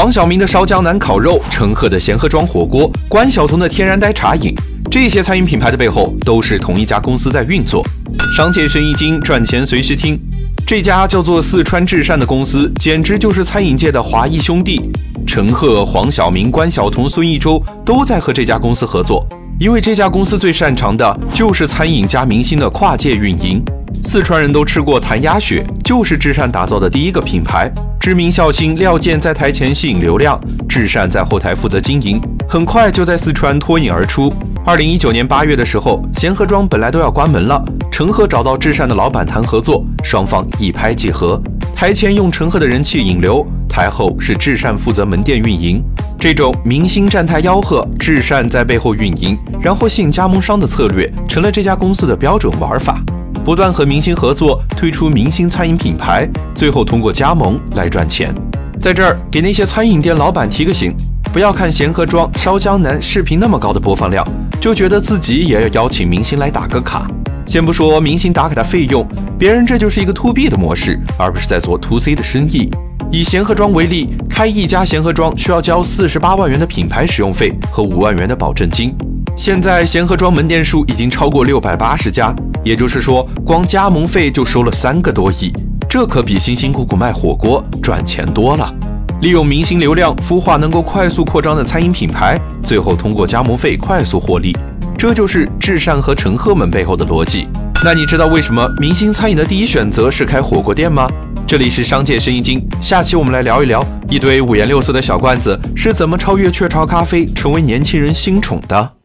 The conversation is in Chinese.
黄晓明的烧江南烤肉，陈赫的贤合庄火锅，关晓彤的天然呆茶饮，这些餐饮品牌的背后都是同一家公司在运作。商界生意经，赚钱随时听。这家叫做四川至善的公司，简直就是餐饮界的华谊兄弟。陈赫、黄晓明、关晓彤、孙艺洲都在和这家公司合作，因为这家公司最擅长的就是餐饮加明星的跨界运营。四川人都吃过谭鸭血，就是至善打造的第一个品牌。知名笑星廖健在台前吸引流量，至善在后台负责经营，很快就在四川脱颖而出。二零一九年八月的时候，贤合庄本来都要关门了，陈赫找到至善的老板谈合作，双方一拍即合。台前用陈赫的人气引流，台后是至善负责门店运营。这种明星站台吆喝，至善在背后运营，然后吸引加盟商的策略，成了这家公司的标准玩法。不断和明星合作，推出明星餐饮品牌，最后通过加盟来赚钱。在这儿给那些餐饮店老板提个醒：不要看贤合庄烧江南视频那么高的播放量，就觉得自己也要邀请明星来打个卡。先不说明星打卡的费用，别人这就是一个 to B 的模式，而不是在做 to C 的生意。以贤合庄为例，开一家贤合庄需要交四十八万元的品牌使用费和五万元的保证金。现在贤合庄门店数已经超过六百八十家。也就是说，光加盟费就收了三个多亿，这可比辛辛苦苦卖火锅赚钱多了。利用明星流量孵化能够快速扩张的餐饮品牌，最后通过加盟费快速获利，这就是至善和陈赫们背后的逻辑。那你知道为什么明星餐饮的第一选择是开火锅店吗？这里是商界生意经，下期我们来聊一聊一堆五颜六色的小罐子是怎么超越雀巢咖啡，成为年轻人新宠的。